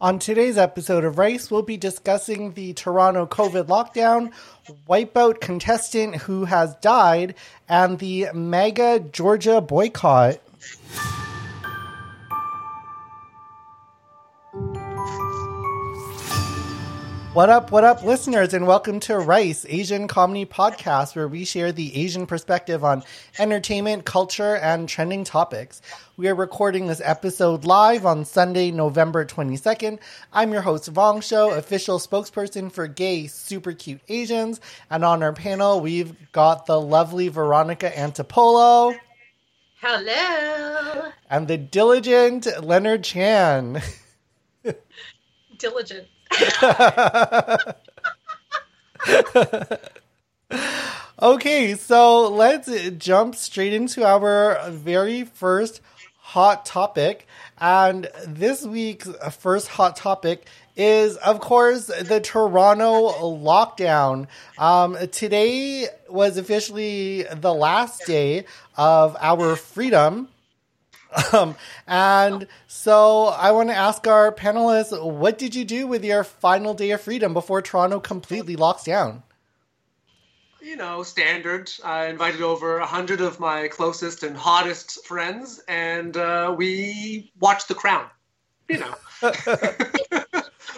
On today's episode of Rice, we'll be discussing the Toronto COVID lockdown, wipeout contestant who has died, and the MAGA Georgia boycott. What up, what up, listeners, and welcome to Rice, Asian Comedy Podcast, where we share the Asian perspective on entertainment, culture, and trending topics. We are recording this episode live on Sunday, November 22nd. I'm your host, Vong Show, official spokesperson for gay, super cute Asians. And on our panel, we've got the lovely Veronica Antipolo. Hello. And the diligent Leonard Chan. Diligent. okay, so let's jump straight into our very first hot topic. And this week's first hot topic is, of course, the Toronto lockdown. Um, today was officially the last day of our freedom. Um, and so I want to ask our panelists, what did you do with your final day of freedom before Toronto completely locks down? You know, standard. I invited over a hundred of my closest and hottest friends, and uh, we watched The Crown. You know,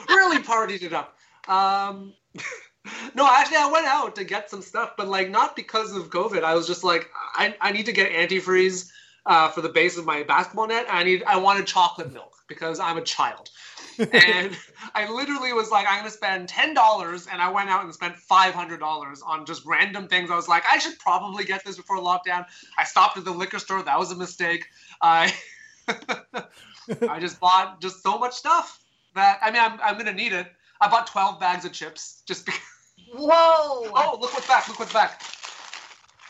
really partied it up. Um, no, actually, I went out to get some stuff, but like not because of COVID. I was just like, I, I need to get antifreeze uh, for the base of my basketball net. I need I wanted chocolate milk because I'm a child. and I literally was like, I'm gonna spend ten dollars, and I went out and spent five hundred dollars on just random things. I was like, I should probably get this before lockdown. I stopped at the liquor store. That was a mistake. I I just bought just so much stuff that I mean, I'm I'm gonna need it. I bought twelve bags of chips just because. Whoa! Oh, look what's back! Look what's back!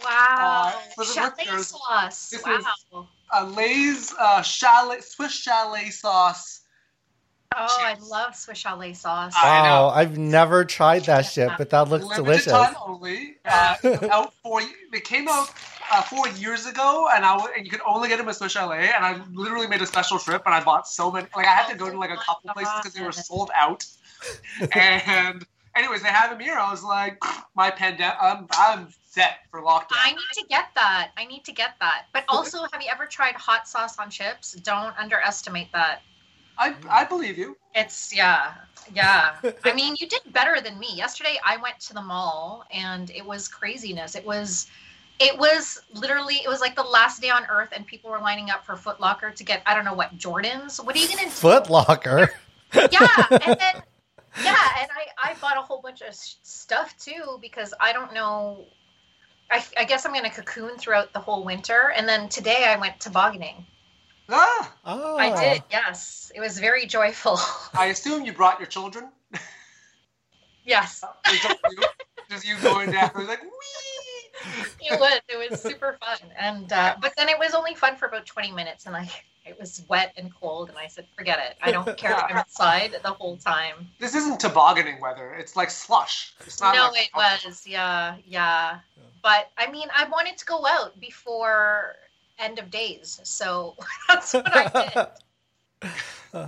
Wow. Uh, for the Chalet listeners, sauce. this Wow. is- A Lay's uh, chalet Swiss chalet sauce. oh, I love Swiss chalet sauce. I know. Wow, I've never tried that shit, but that looks limited delicious. time only. Uh, out four. It came out uh, four years ago, and I w- and you could only get them at Swiss Chalet. And I literally made a special trip, and I bought so many. Like I had to go to like a couple places because they were sold out. and anyways, they have them here. I was like, my pandemic. I'm, I'm set for lockdown. I need to get that. I need to get that. But also, have you ever tried hot sauce on chips? Don't underestimate that. I, I believe you. It's yeah, yeah. I mean, you did better than me. Yesterday, I went to the mall and it was craziness. It was, it was literally, it was like the last day on earth, and people were lining up for Foot Locker to get I don't know what Jordans. What are you gonna do? Foot Locker. yeah and then yeah and i i bought a whole bunch of stuff too because i don't know I, I guess i'm gonna cocoon throughout the whole winter and then today i went tobogganing Ah, Oh, i did yes it was very joyful I assume you brought your children. yes It just you, just you going down. It was like, wee. it was it was super fun and uh, but then it was only fun for about 20 minutes and i it was wet and cold and i said forget it i don't care if i'm outside the whole time This isn't tobogganing weather. It's like slush. It's not no, like- it was. Yeah, yeah. But I mean, I wanted to go out before end of days, so that's what I did.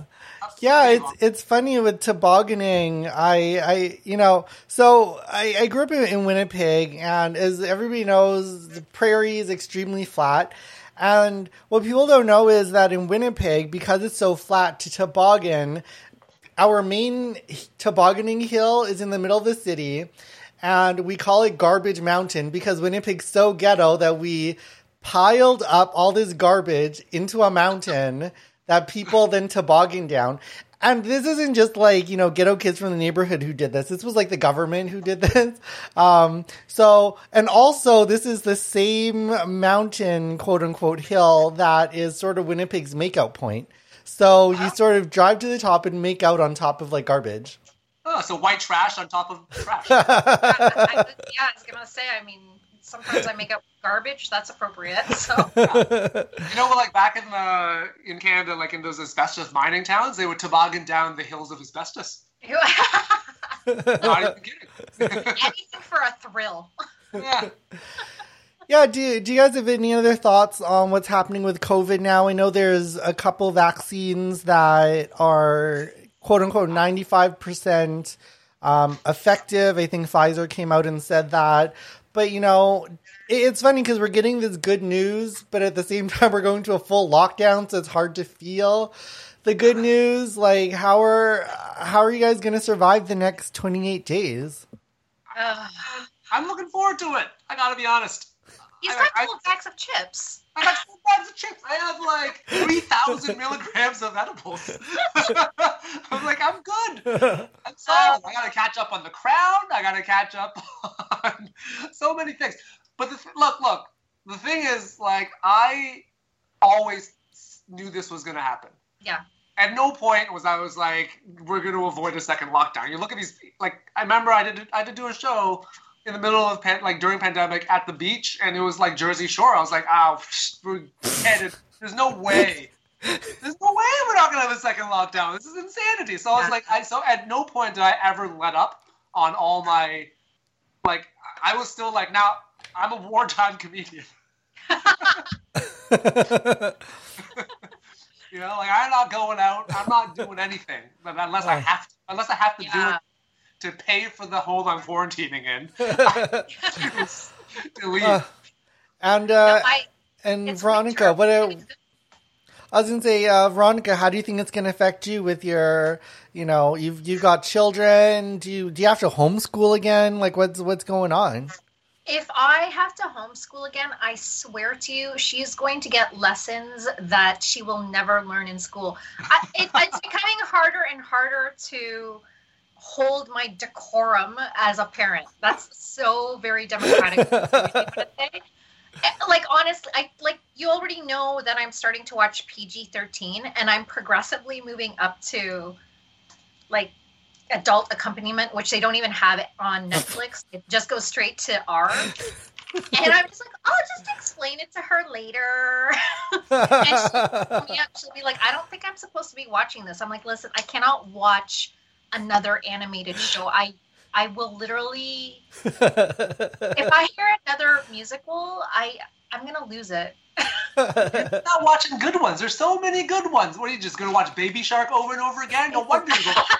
Yeah, it's it's funny with tobogganing. I I you know so I, I grew up in, in Winnipeg, and as everybody knows, the prairie is extremely flat. And what people don't know is that in Winnipeg, because it's so flat, to toboggan, our main tobogganing hill is in the middle of the city, and we call it Garbage Mountain because Winnipeg's so ghetto that we piled up all this garbage into a mountain that people then toboggan down. And this isn't just like, you know, ghetto kids from the neighborhood who did this. This was like the government who did this. Um, so, and also this is the same mountain, quote unquote, hill that is sort of Winnipeg's makeout point. So you sort of drive to the top and make out on top of like garbage. Oh, so white trash on top of trash. I, I, yeah, I was gonna say. I mean, sometimes I make up garbage. That's appropriate. So You know, like back in the in Canada, like in those asbestos mining towns, they would toboggan down the hills of asbestos. Not even kidding. anything for a thrill. yeah. Yeah, do, do you guys have any other thoughts on what's happening with COVID now? I know there's a couple vaccines that are quote unquote 95% um, effective. I think Pfizer came out and said that. But, you know, it's funny because we're getting this good news, but at the same time, we're going to a full lockdown, so it's hard to feel the good news. Like, how are how are you guys going to survive the next 28 days? Uh, I'm looking forward to it. I gotta be honest. he's I- got I- little bags of chips. I got four bags of chips. I have like 3,000 milligrams of edibles. I'm like, I'm good. I'm um, solid. I gotta catch up on the crown. I gotta catch up on so many things. But the th- look, look. The thing is, like, I always knew this was gonna happen. Yeah. At no point was I was like, we're gonna avoid a second lockdown. You look at these, like, I remember I did I did do a show in the middle of pan- like during pandemic at the beach, and it was like Jersey Shore. I was like, oh, we're headed. There's no way. There's no way we're not gonna have a second lockdown. This is insanity. So I was like, I so at no point did I ever let up on all my, like, I was still like, now I'm a wartime comedian. You know, like I'm not going out. I'm not doing anything, unless I have, to, unless I have to do it to pay for the home I'm quarantining in. to leave. Uh, and No, uh, I, and Veronica, what uh, It's good. I was gonna say, uh, Veronica, how do you think it's gonna affect you with your, you know, you've you've got children. Do you do you have to homeschool again? Like, what's what's going on? If I have to homeschool again, I swear to you, she's going to get lessons that she will never learn in school. I, it, it's becoming harder and harder to hold my decorum as a parent. That's so very democratic. of me to say. Like honestly, I like you already know that I'm starting to watch PG thirteen, and I'm progressively moving up to like adult accompaniment, which they don't even have it on Netflix. It just goes straight to R. And I'm just like, I'll just explain it to her later. and she told me up, she'll be like, I don't think I'm supposed to be watching this. I'm like, listen, I cannot watch another animated show. I I will literally if I hear another musical, I I'm gonna lose it. not watching good ones. There's so many good ones. What are you just gonna watch Baby Shark over and over again? No wonder you go.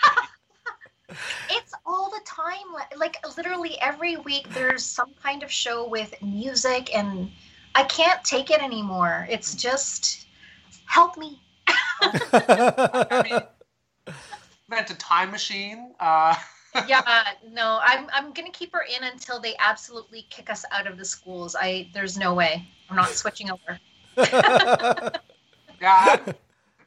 It's all the time. Like literally every week, there's some kind of show with music, and I can't take it anymore. It's just help me. I mean, meant a time machine. Uh, yeah, no, I'm I'm gonna keep her in until they absolutely kick us out of the schools. I there's no way. I'm not switching over. yeah, I'm-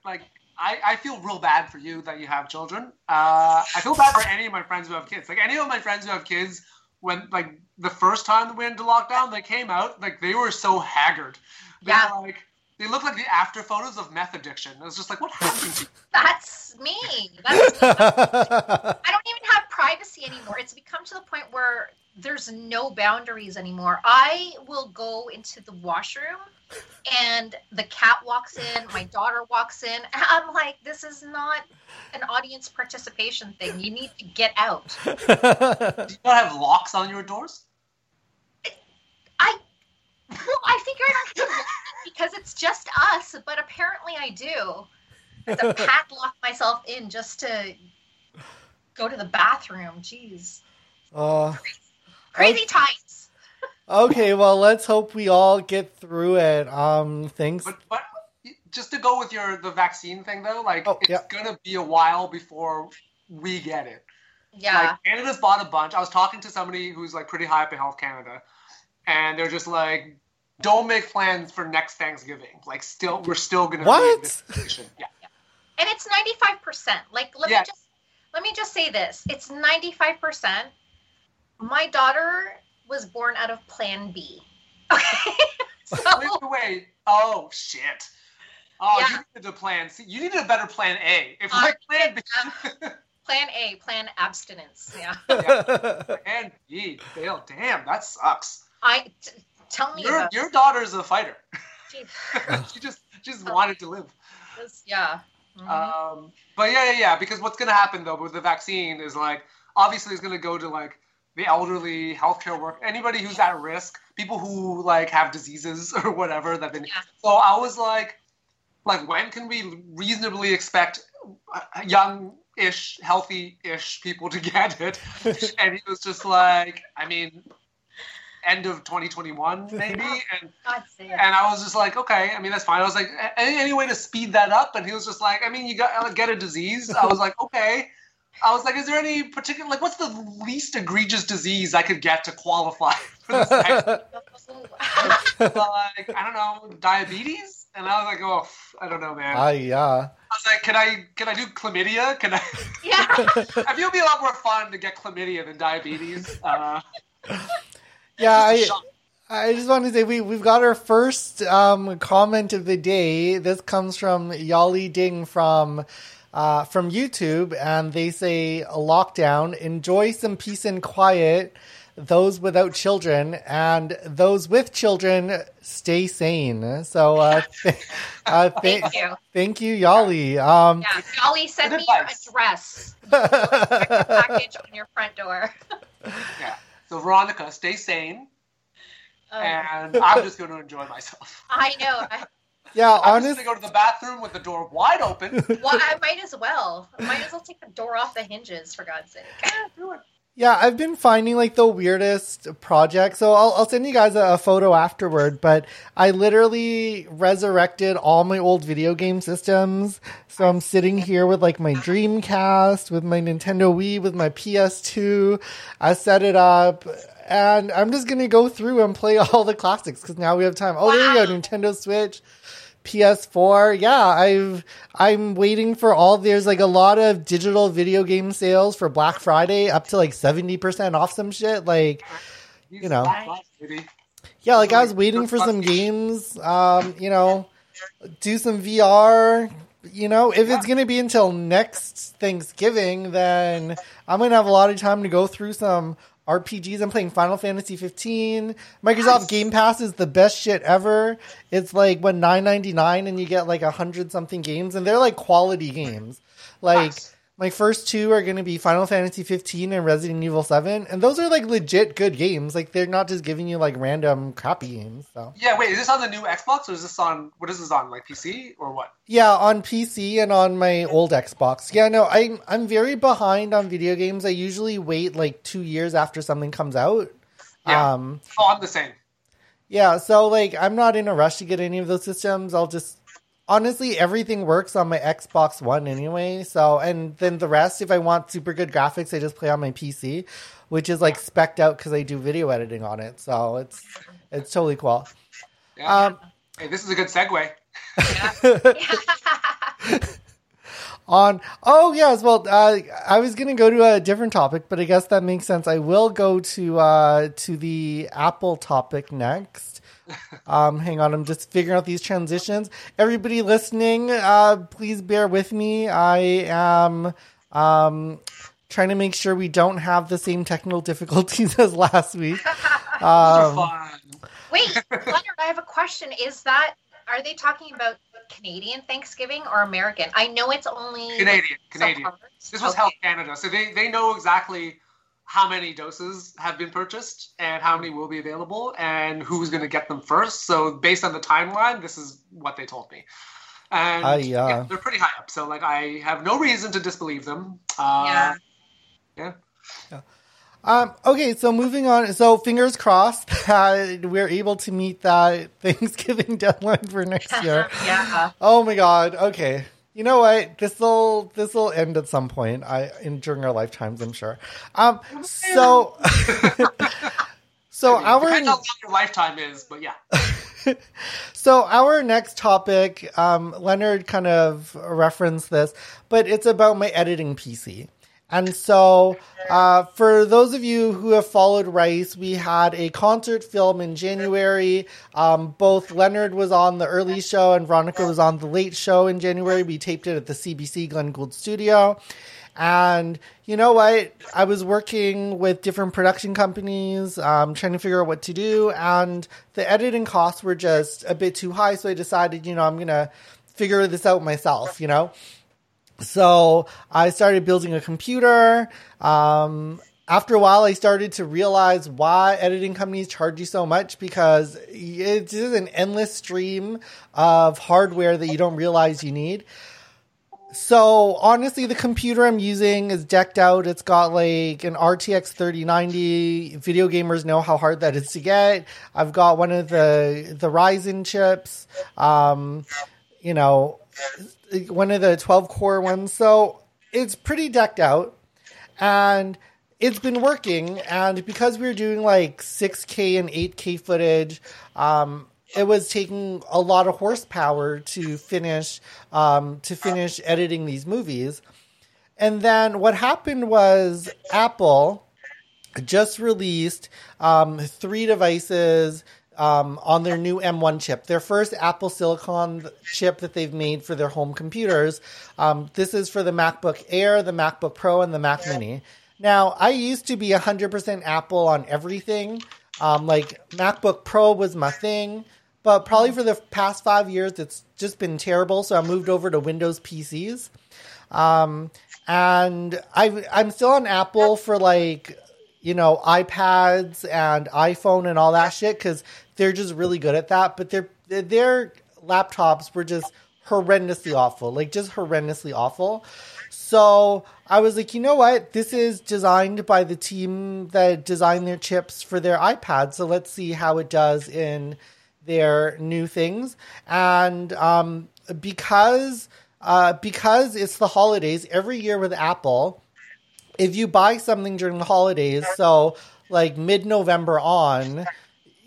like I, I feel real bad for you that you have children. Uh, I feel bad for any of my friends who have kids. Like any of my friends who have kids, when like the first time we went into lockdown, they came out like they were so haggard. They Yeah. were like they look like the after photos of meth addiction. It was just like, what happened to you? That's me. That's I don't even have privacy anymore. It's become to the point where there's no boundaries anymore. I will go into the washroom and the cat walks in, my daughter walks in, and I'm like, this is not an audience participation thing. You need to get out. Do you not have locks on your doors? I well, I figured I could because it's just us, but apparently I do. I have to padlock myself in just to go to the bathroom. Jeez. Uh, Crazy times. okay, well, let's hope we all get through it. Um, thanks. But but just to go with your the vaccine thing though, like Oh, it's yeah. gonna be a while before we get it. Yeah. Like Canada's bought a bunch. I was talking to somebody who's like pretty high up in Health Canada, and they're just like, "Don't make plans for next Thanksgiving. Like, still, we're still gonna be What? in this position." Yeah, and it's 95% like let Yeah. me just let me just say this it's 95% my daughter was born out of plan b okay so wait, wait, wait. Oh shit. Oh, Yeah. you needed a plan. See, you needed a better plan A. If Uh, like plan B, plan a plan abstinence yeah plan B, Dale, damn, that sucks. I t- tell me Your about your daughter's a fighter. She just she just wanted to live. yeah Mhm. Um, but yeah, yeah, yeah. Because what's going to happen though with the vaccine is like obviously it's going to go to like the elderly, healthcare work, anybody who's at risk, people who like have diseases or whatever that they. Yeah. So I was like, like when can we reasonably expect uh, young ish, healthy ish people to get it. and he was just like, I mean, end of 2021 maybe. And and I was just like, okay, I mean that's fine. I was like, any, any way to speed that up? And he was just like, I mean, you got uh, get a disease. I was like, okay. I was like, is there any particular like what's the least egregious disease I could get to qualify for this? next like I don't know, diabetes, and I was like, oh, I don't know, man. Ah, yeah. I was like, can I can I do chlamydia? Can I? yeah. I feel it'd be a lot more fun to get chlamydia than diabetes. Uh, Yeah, just a I, shot. I just want to say we we've got our first um, comment of the day. This comes from Yali Ding from uh, from YouTube, and they say lockdown. Enjoy some peace and quiet. Those without children and those with children, stay sane. So, uh, th- uh, th- Thank you. thank you, Yali. Um, Yeah. Golly, send Good me your advice. address. Package on your front door. yeah. So Veronica, stay sane, Um, and I'm just going to enjoy myself. I know. I, yeah, I'm honest, just going to go to the bathroom with the door wide open. well, I might as well. I might as well take the door off the hinges, for God's sake. Do it. Yeah, I've been finding like the weirdest projects. So I'll, I'll send you guys a, a photo afterward, but I literally resurrected all my old video game systems. So I'm sitting here with like my Dreamcast, with my Nintendo Wii, with my PS2. I set it up and I'm just going to go through and play all the classics because now we have time. Oh, there you go. Nintendo Switch. PS4. Yeah, I've I'm waiting for all there's like a lot of digital video game sales for Black Friday up to like 70% off some shit. Like You know. Yeah, like I was waiting for some games um, you know, do some VR, you know, if it's going to be until next Thanksgiving, then I'm going to have a lot of time to go through some RPGs. I'm playing Final Fantasy 15. Microsoft Nice. Game Pass is the best shit ever. It's like when 9.99 and you get like a hundred something games, and they're like quality games. Like Nice. My first two are going to be Final Fantasy 15 and Resident Evil 7, and those are like legit good games. Like they're not just giving you like random crappy games. So Yeah, wait, is this on the new Xbox or is this on what is this on like PC or what? yeah, on PC and on my old Xbox. Yeah, no, I'm I'm very behind on video games. I usually wait like two years after something comes out. Yeah. Um, Oh, I'm the same. Yeah, so like I'm not in a rush to get any of those systems. I'll just honestly everything works on my Xbox One anyway. So and then the rest if I want super good graphics, I just play on my PC, which is like specced out cuz I do video editing on it. So it's it's totally cool. Yeah. Um hey, this is a good segue. on oh yes, well uh, I was going to go to a different topic, but I guess that makes sense. I will go to uh to the Apple topic next. Um, hang on, I'm just figuring out these transitions. Everybody listening, uh, please bear with me. I am um, trying to make sure we don't have the same technical difficulties as last week. These Um. Wait, Leonard, I have a question. Is that are they talking about Canadian Thanksgiving or American? I know it's only Canadian, some Canadian. This was Okay. Health Canada, so they, they know exactly how many doses have been purchased and how many will be available and who's going to get them first. So based on the timeline, this is what they told me. And Ah, yeah. they're pretty high up. So like I have no reason to disbelieve them. Uh, Yeah. yeah. Um, okay, so moving on. So fingers crossed that we're able to meet that Thanksgiving deadline for next year. yeah. Oh my god. Okay. You know what? This will this will end at some point. I in during our lifetimes, I'm sure. Um. So. so I mean, our depends how long your lifetime is, but yeah. so our next topic, um, Leonard kind of referenced this, but it's about my editing PC. And so, uh, for those of you who have followed Rice, we had a concert film in January. Um, both Leonard was on the early show and Veronica was on the late show in January. We taped it at the CBC Glenn Gould studio. And you know what? I was working with different production companies, um, trying to figure out what to do, and the editing costs were just a bit too high. So I decided, you know, I'm gonna figure this out myself. You know, so I started building a computer. Um, after a while, I started to realize why editing companies charge you so much because it's just an endless stream of hardware that you don't realize you need. so honestly, the computer I'm using is decked out. It's got like an RTX 3090. Video gamers know how hard that is to get. I've got one of the the Ryzen chips. Um, you know, one of the 12 core ones. So it's pretty decked out, and it's been working. And because we were doing like 6K and 8K footage, um, it was taking a lot of horsepower to finish um, to finish editing these movies. And then what happened was Apple just released um, three devices um, on their new M1 chip, their first Apple Silicon chip that they've made for their home computers. Um, this is for the MacBook Air, the MacBook Pro, and the Mac Mini. Now, I used to be 100% Apple on everything. Um, like MacBook Pro was my thing but probably for the past five years, it's just been terrible. So I moved over to Windows PCs. Um, and I, I'm still on Apple for like, you know, iPads and iPhone and all that shit because they're just really good at that. But their their laptops were just horrendously awful, like just horrendously awful. So I was like, you know what? This is designed by the team that designed their chips for their iPad. So let's see how it does in their new things, and um, because uh, because it's the holidays every year with Apple, if you buy something during the holidays, so like mid November on,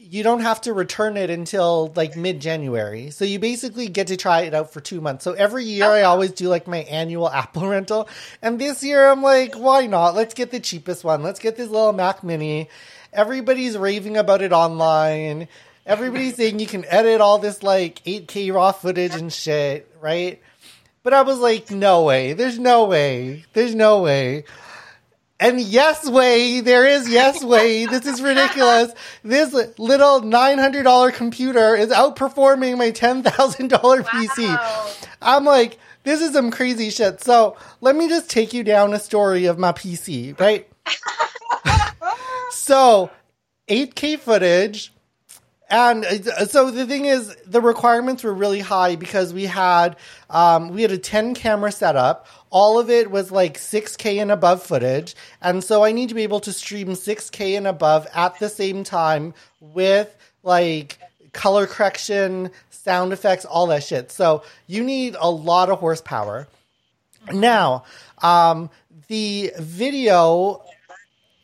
you don't have to return it until like mid January. So you basically get to try it out for two months. So every year I always do like my annual Apple rental. And this year I'm like, why not? Let's get the cheapest one. Let's get this little Mac mini. Everybody's raving about it online everybody's saying you can edit all this like 8K raw footage and shit, right? But I was like, no way. There's no way. There's no way. And yes way, there is yes way. This is ridiculous. This little $900 computer is outperforming my $10,000 wow. PC. I'm like, this is some crazy shit. So let me just take you down a story of my PC, right? so 8K footage, and uh, so the thing is, the requirements were really high because we had um, we had a ten camera setup. All of it was like six K and above footage, and so I need to be able to stream six K and above at the same time with like color correction, sound effects, all that shit. So you need a lot of horsepower. Now, um, the video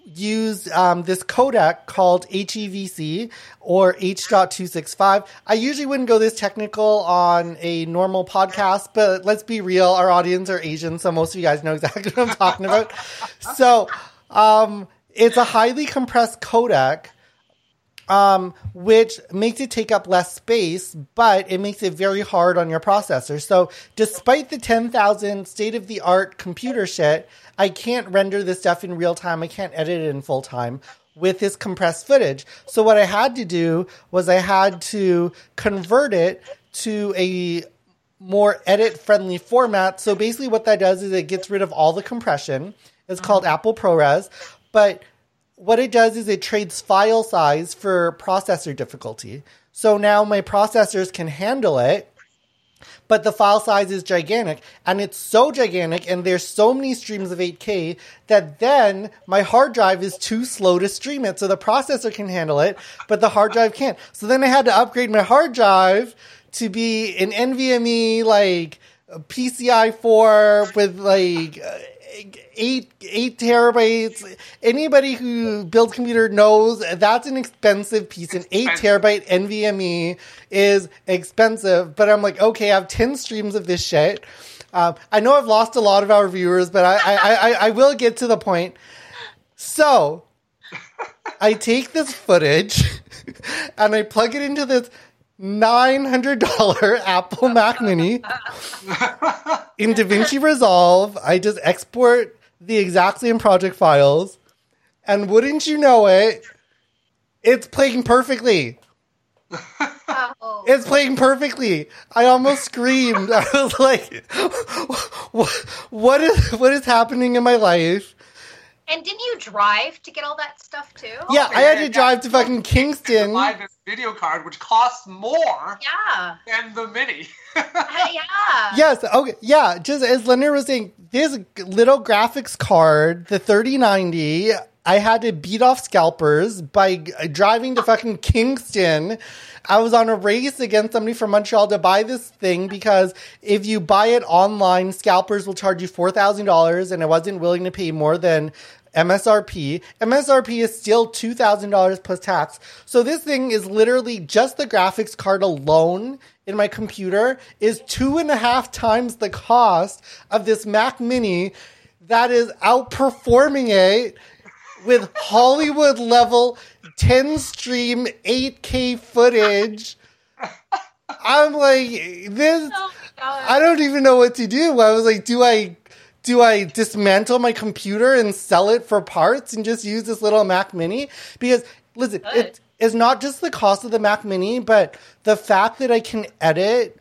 use um, this codec called HEVC or H.265. I usually wouldn't go this technical on a normal podcast, but let's be real, our audience are Asian, so most of you guys know exactly what I'm talking about. so um, it's a highly compressed codec um, which makes it take up less space, but it makes it very hard on your processor. So, despite the 10,000 state of the art computer shit, I can't render this stuff in real time. I can't edit it in full time with this compressed footage. So, what I had to do was I had to convert it to a more edit friendly format. So, basically, what that does is it gets rid of all the compression. It's called mm-hmm. Apple ProRes. But what it does is it trades file size for processor difficulty. So now my processors can handle it, but the file size is gigantic. And it's so gigantic, and there's so many streams of 8K that then my hard drive is too slow to stream it. So the processor can handle it, but the hard drive can't. So then I had to upgrade my hard drive to be an NVMe, like PCI 4 with like eight eight terabytes. Anybody who builds computer knows that's an expensive piece. An eight terabyte NVMe is expensive. But I'm like, okay, I have ten streams of this shit. Um, I know I've lost a lot of our viewers, but I, I, I, I will get to the point. So I take this footage and I plug it into this $900 Apple Mac Mini in DaVinci Resolve. I just export the exact same project files, and wouldn't you know it, it's playing perfectly. Oh. It's playing perfectly. I almost screamed. I was like, "What? What is what is happening in my life?" And didn't you drive to get all that stuff too? Yeah, I had to drive to fucking to Kingston. buy this video card, which costs more Yeah. than the mini. Hey, uh, yeah. Yes, okay, yeah. Just as Leonard was saying, this little graphics card, the 3090, I had to beat off scalpers by driving to fucking Kingston. I was on a race against somebody from Montreal to buy this thing because if you buy it online, scalpers will charge you $4,000 and I wasn't willing to pay more than MSRP. MSRP is still $2,000 plus tax. So this thing is literally just the graphics card alone in my computer is two and a half times the cost of this Mac Mini that is outperforming it with Hollywood level 10 stream 8K footage. I'm like, this. Oh, I don't even know what to do. I was like, do I do I dismantle my computer and sell it for parts and just use this little Mac Mini? Because listen, Good. it is not just the cost of the Mac Mini, but the fact that I can edit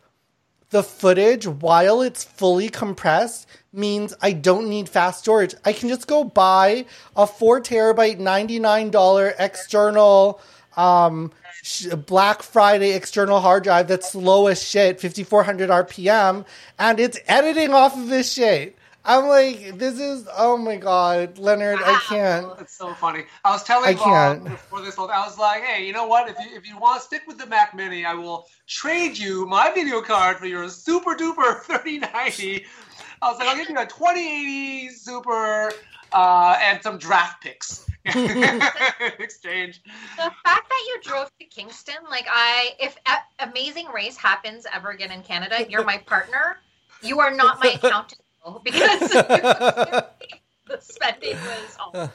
the footage while it's fully compressed means I don't need fast storage. I can just go buy a four terabyte, ninety nine dollar external um, sh- Black Friday external hard drive that's slow as shit, fifty four hundred RPM, and it's editing off of this shit. I'm like, this is oh my god, Leonard, I can't. It's so funny. I was telling I Vaughn can't. before this whole, I was like, hey, you know what? If you if you want to stick with the Mac Mini, I will trade you my video card for your super duper 3090. I was like, I'll give you a 2080 Super uh, and some draft picks exchange. the fact that you drove to Kingston, like I, if A- Amazing Race happens ever again in Canada, you're my partner. You are not my accountant though, because the spending was all.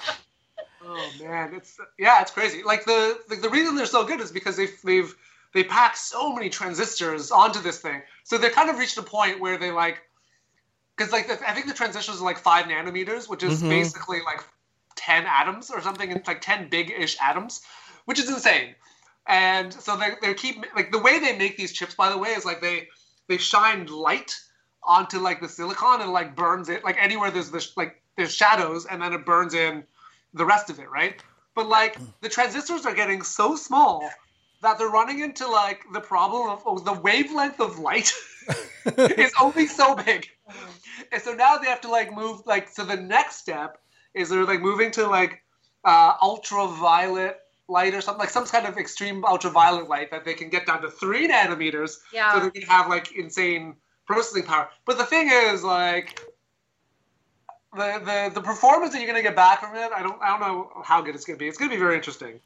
Oh man, it's yeah, it's crazy. Like the the, the reason they're so good is because they've they've they pack so many transistors onto this thing, so they kind of reached a point where they like because like the, I think the transistors are like five nanometers, which is Mhm. basically like ten atoms or something. It's like ten big-ish atoms, which is insane. And so they they keep like the way they make these chips, by the way, is like they they shine light onto like the silicon and like burns it like anywhere there's this like there's shadows and then it burns in the rest of it, right? But like the transistors are getting so small that they're running into like the problem of oh, the wavelength of light is only so big. And so now they have to like move like so the next step is they're like moving to like uh, ultraviolet light or something like some kind of extreme ultraviolet light that they can get down to three nanometers Yeah. so they can have like insane processing power. But the thing is like the the, the performance that you're gonna get back from it, I don't I don't know how good it's gonna be. It's gonna be very interesting.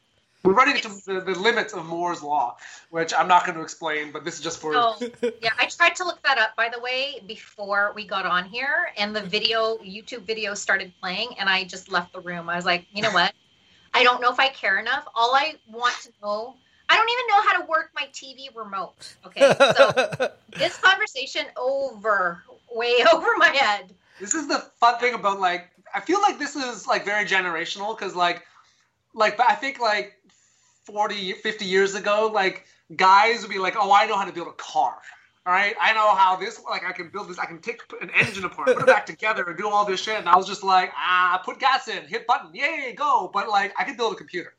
We're running into the, the limits of Moore's law, which I'm not going to explain, but this is just for Oh, yeah, I tried to look that up by the way before we got on here, and the video, YouTube video started playing, and I just left the room. I was like, you know what? I don't know if I care enough. All I want to know, I don't even know how to work my TV remote. Okay, so this conversation over, way over my head. this is the fun thing about like I feel like this is like very generational because like like but I think like 40 50 years ago like guys would be like oh I know how to build a car all right I know how this like I can build this I can take an engine apart put it back together and do all this shit and I was just like ah put gas in hit button yay go but like I can build a computer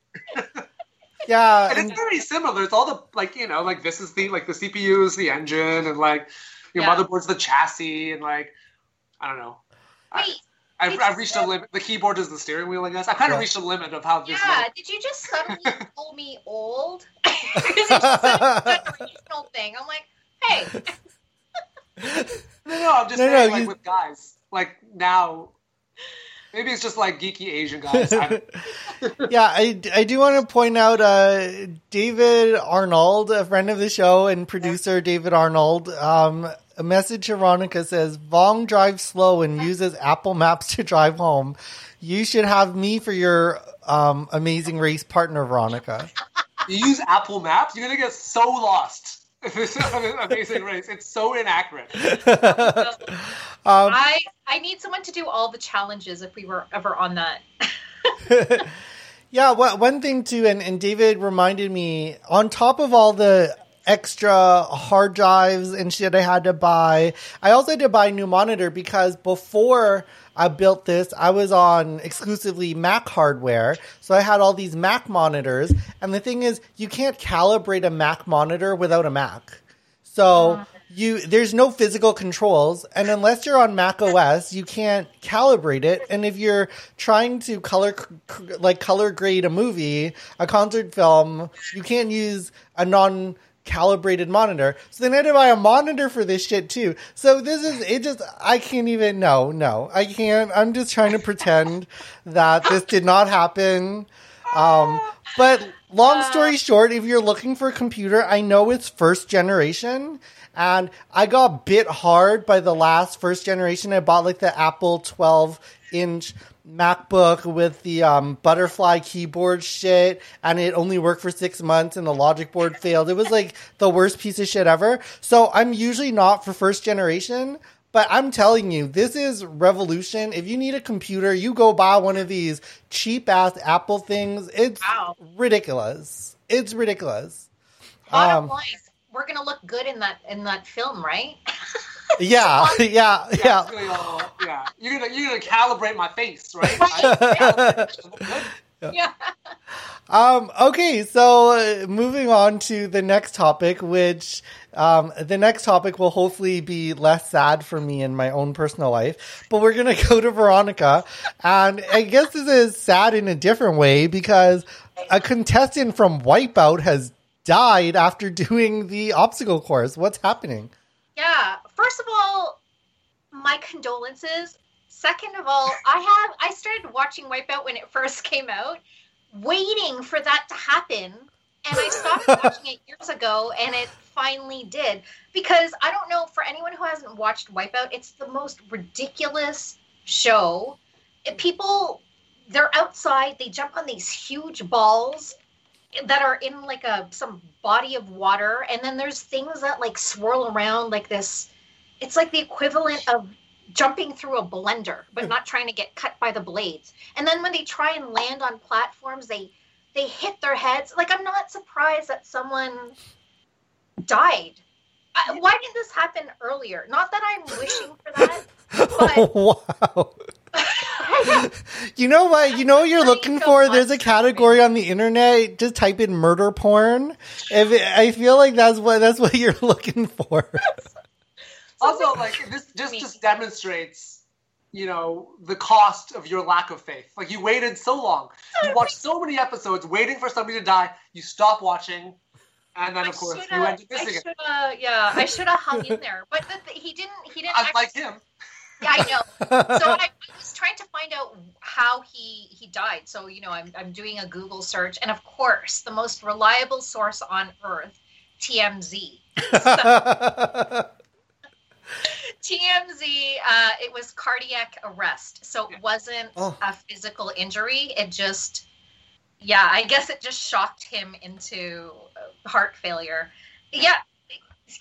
yeah, and and- it's very similar. It's all the like you know like this is the like the CPU is the engine and like your Yeah. motherboard's the chassis and like I don't know. I- Wait, I've, I've reached a limit. The keyboard is the steering wheel, I guess. I kind of Yeah. reached a limit of how this. yeah, works. did you just suddenly call me old? Because it's just a generational thing. I'm like, hey, No, no, I'm just No, no, saying, like you- with guys, like now, maybe it's just like geeky Asian guys. Yeah, I, I do want to point out uh, David Arnold, a friend of the show and producer David Arnold. Um, a message to Veronica says, Vong drives slow and uses Apple Maps to drive home. You should have me for your um, amazing race partner, Veronica. you use Apple Maps, you're gonna get so lost. This is an amazing race. It's so inaccurate. Um, I I need someone to do all the challenges if we were ever on that. yeah, what, one thing too, and, and David reminded me, on top of all the extra hard drives and shit I had to buy. I also had to buy a new monitor because before I built this, I was on exclusively Mac hardware. So I had all these Mac monitors. And the thing is, you can't calibrate a Mac monitor without a Mac. So uh-huh. you there's no physical controls and unless you're on Mac OS, you can't calibrate it. And if you're trying to color like color grade a movie, a concert film, you can't use a non calibrated monitor. So then I had to buy a monitor for this shit too. So this is it just I can't even no, no. I can't I'm just trying to pretend that this did not happen. Um but long story short, if you're looking for a computer, I know it's first generation and I got bit hard by the last first generation. I bought like the Apple 12 inch MacBook with the um, butterfly keyboard shit, and it only worked for six months, and the logic board failed. It was like the worst piece of shit ever. So I'm usually not for first generation, but I'm telling you, this is revolution. If you need a computer, you go buy one of these cheap ass Apple things. It's Wow. ridiculous. It's ridiculous. Bottom Um, line, we're gonna look good in that in that film, right? Yeah, yeah, Yeah, yeah. it's yeah. You're gonna you're gonna calibrate my face, right? yeah. Um, okay, so uh, moving on to the next topic, which um, the next topic will hopefully be less sad for me in my own personal life. But we're gonna go to Veronica, and I guess this is sad in a different way because a contestant from Wipeout has died after doing the obstacle course. What's happening? Yeah. First of all, my condolences. Second of all, I have I started watching Wipeout when it first came out, waiting for that to happen. And I stopped watching it years ago and it finally did. Because I don't know, for anyone who hasn't watched Wipeout, it's the most ridiculous show. People they're outside, they jump on these huge balls that are in like a some body of water and then there's things that like swirl around like this. It's like the equivalent of jumping through a blender but hmm. not trying to get cut by the blades. And then when they try and land on platforms they they hit their heads. Like i'm not surprised that someone died. I, why did this happen earlier? Not that i'm wishing for that but oh, wow. You know what? You know what you're looking for? There's a category on the internet. Just type in murder porn. If it, I feel like that's what that's what you're looking for. also, like this just just demonstrates, you know, the cost of your lack of faith. Like you waited so long, you watched so many episodes waiting for somebody to die. You stop watching, and then I of course you shoulda- ended I missing it. yeah, I should have hung in there, but the, the- he didn't. He didn't. Unlike actually- him. Yeah, I know. so I, I was trying to find out how he he died. So you know, I'm I'm doing a Google search, and of course, the most reliable source on earth, TMZ. TMZ. Uh, it was cardiac arrest, so it wasn't Oh. a physical injury. It just, yeah, I guess it just shocked him into uh, heart failure. Yeah,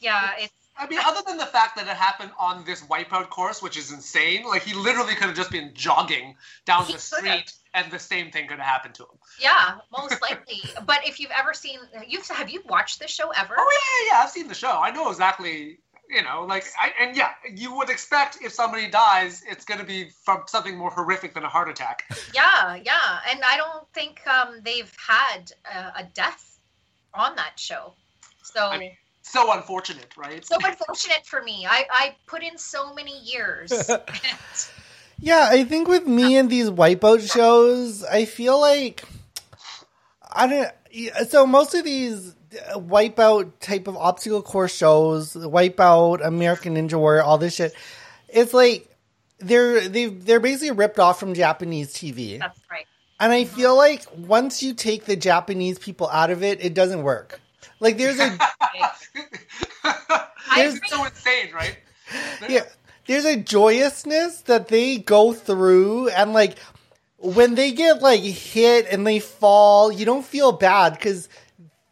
yeah. It's I mean, other than the fact that it happened on this wipeout course, which is insane, like he literally could have just been jogging down He the could've. street, and the same thing could have happened to him. yeah, most likely. but if you've ever seen, you've have you watched this show ever? Oh yeah, yeah, yeah. I've seen the show. I know exactly. You know, like, I, and yeah, you would expect if somebody dies, it's going to be from something more horrific than a heart attack. Yeah, yeah, and I don't think um, they've had a, a death on that show. So I mean, so unfortunate, right? so unfortunate for me. I I put in so many years. Yeah, I think with me and these wipeout shows, I feel like I don't. So most of these uh, wipeout type of obstacle course shows, wipeout, American Ninja Warrior, all this shit, it's like they're they they're basically ripped off from Japanese TV, That's right. and I feel like once you take the Japanese people out of it, it doesn't work. Like there's a it's so insane, right? yeah, there's a joyousness that they go through, and like when they get like hit and they fall, you don't feel bad because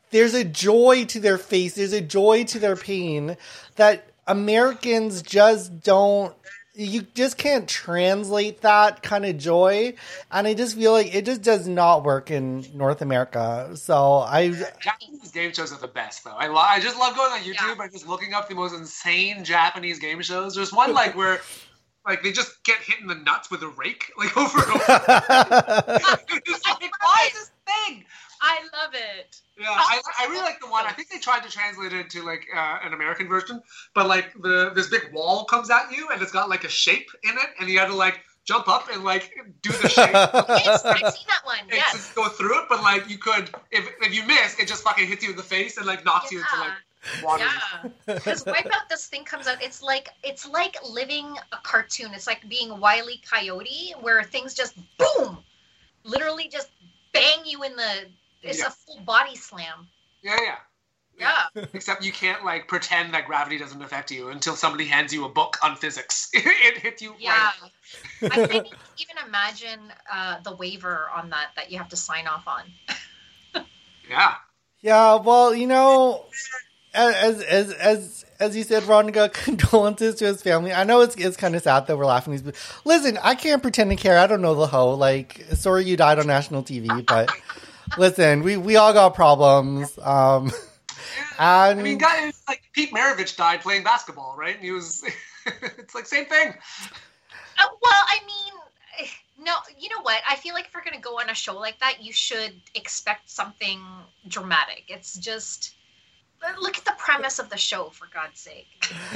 there's a joy to their face, there's a joy to their pain that Americans just don't you just can't translate that kind of joy, and I just feel like it just does not work in North America. So I Japanese game shows are the best, though. I lo- I just love going on YouTube Yeah. and just looking up the most insane Japanese game shows. There's one like where. Like they just get hit in the nuts with a rake, like over and over. it's like, why is this thing? I love it. Yeah, I, I really like the one. I think they tried to translate it to like uh, an American version, but like the this big wall comes at you and it's got like a shape in it, and you had to like jump up and like do the shape. Yes, I've seen that one. and Yes. just go through it, but like you could, if if you miss, it just fucking hits you in the face and like knocks you into like water. Yeah, because Wipeout, this thing comes out. It's like it's like living a cartoon. It's like being Wile E. Coyote, where things just boom, literally just bang you in the. It's Yeah. a full body slam. Yeah, yeah. Yeah, Except you can't like pretend that gravity doesn't affect you until somebody hands you a book on physics. it hits you. yeah. Right. I can't even imagine uh, the waiver on that that you have to sign off on. Yeah. Yeah, well, you know, as as as as you said, Veronica, condolences to his family. I know it's it's kind of sad that we're laughing. These, listen, I can't pretend to care. I don't know the hoe. Like, sorry you died on national TV, but listen, we we all got problems. Um, and I mean, guys like Pete Maravich died playing basketball, right? And he was. it's like same thing. Uh, well, I mean, no, you know what? I feel like if you're going to go on a show like that, you should expect something dramatic. It's just look at the premise of the show, for God's sake.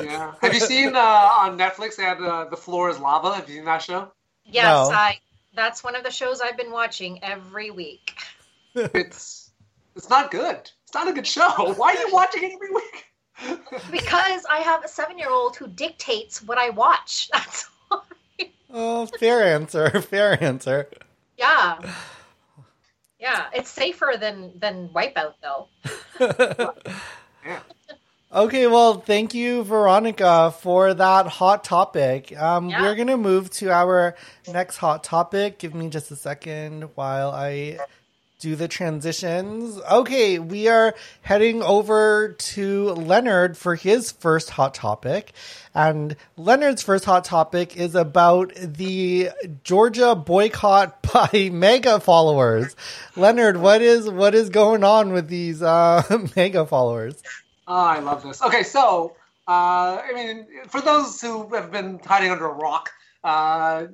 Yeah. Have you seen uh, on Netflix? They had uh, the floor is lava. Have you seen that show? Yes, No. I. That's one of the shows I've been watching every week. It's it's not good. It's not a good show. Why are you watching it every week? Because I have a seven-year-old who dictates what I watch. That's why. oh, fair answer, fair answer. yeah, yeah. It's safer than than Wipeout, though. Yeah. Okay, well, thank you, Veronica, for that hot topic. Um, Yeah. We're going to move to our next hot topic. Give me just a second while I do the transitions. Okay, we are heading over to Leonard for his first hot topic. And Leonard's first hot topic is about the Georgia boycott by MAGA followers. Leonard, what is what is going on with these uh, MAGA followers? Oh, I love this. Okay, so uh, I mean, for those who have been hiding under a rock, uh,